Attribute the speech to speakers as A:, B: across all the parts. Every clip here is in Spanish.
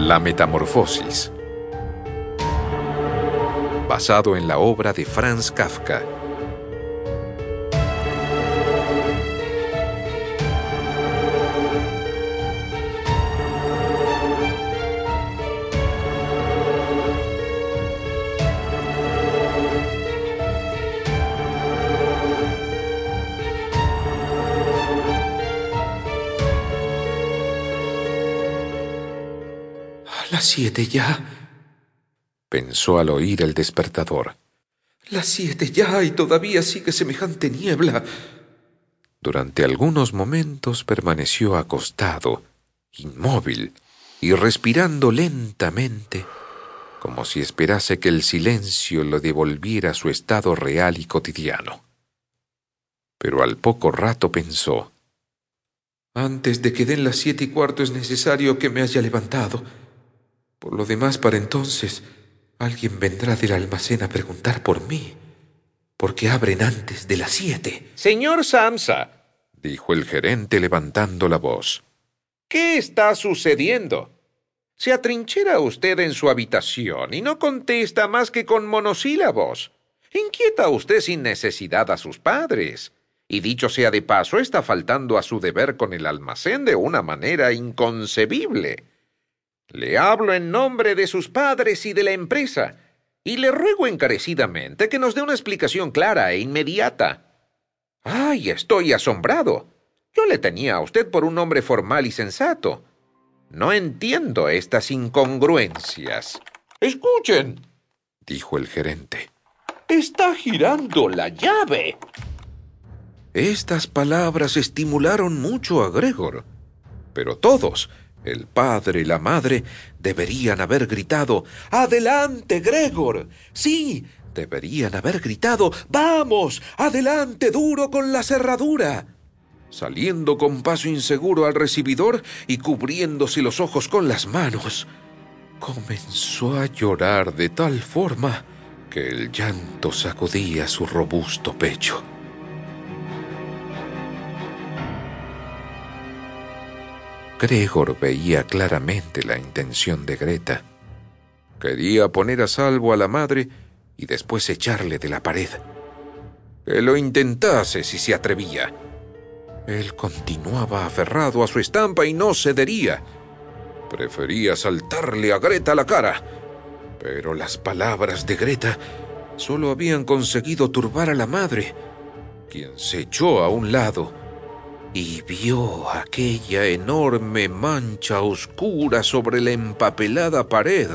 A: La Metamorfosis. Basado en la obra de Franz Kafka.
B: Las siete ya.
A: Pensó al oír el despertador.
B: Las siete ya y todavía sigue semejante niebla.
A: Durante algunos momentos permaneció acostado, inmóvil y respirando lentamente, como si esperase que el silencio lo devolviera a su estado real y cotidiano. Pero al poco rato pensó,
B: Antes de que den las siete y cuarto es necesario que me haya levantado. Por lo demás, para entonces, alguien vendrá del almacén a preguntar por mí, porque abren antes de las siete.
C: Señor Samsa,
A: dijo el gerente levantando la voz.
C: ¿Qué está sucediendo? Se atrinchera usted en su habitación y no contesta más que con monosílabos. Inquieta usted sin necesidad a sus padres. Y dicho sea de paso, está faltando a su deber con el almacén de una manera inconcebible. Le hablo en nombre de sus padres y de la empresa, y le ruego encarecidamente que nos dé una explicación clara e inmediata. ¡Ay, estoy asombrado! Yo le tenía a usted por un hombre formal y sensato. No entiendo estas incongruencias. Escuchen,
A: dijo el gerente.
C: Está girando la llave.
A: Estas palabras estimularon mucho a Gregor, pero todos, el padre y la madre deberían haber gritado ¡Adelante, Gregor! Sí, deberían haber gritado ¡Vamos! ¡Adelante, duro con la cerradura! Saliendo con paso inseguro al recibidor y cubriéndose los ojos con las manos, comenzó a llorar de tal forma que el llanto sacudía su robusto pecho. Gregor veía claramente la intención de Greta. Quería poner a salvo a la madre y después echarle de la pared. Que lo intentase si se atrevía. Él continuaba aferrado a su estampa y no cedería. Prefería saltarle a Greta la cara. Pero las palabras de Greta solo habían conseguido turbar a la madre, quien se echó a un lado y vio aquella enorme mancha oscura sobre la empapelada pared.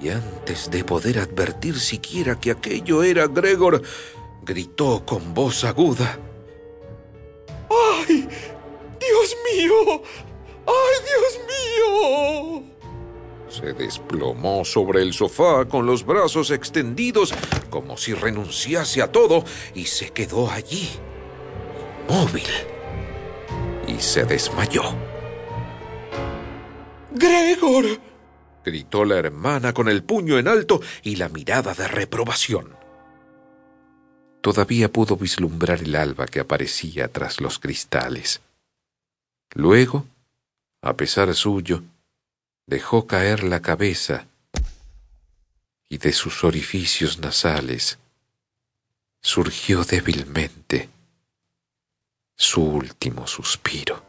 A: Y antes de poder advertir siquiera que aquello era Gregor, gritó con voz aguda.
B: ¡Ay! ¡Dios mío! ¡Ay, Dios mío!
A: Se desplomó sobre el sofá con los brazos extendidos como si renunciase a todo y se quedó allí, móvil y se desmayó.
B: ¡Gregor!
A: gritó la hermana con el puño en alto y la mirada de reprobación. Todavía pudo vislumbrar el alba que aparecía tras los cristales. Luego, a pesar suyo, dejó caer la cabeza y de sus orificios nasales surgió débilmente su último suspiro.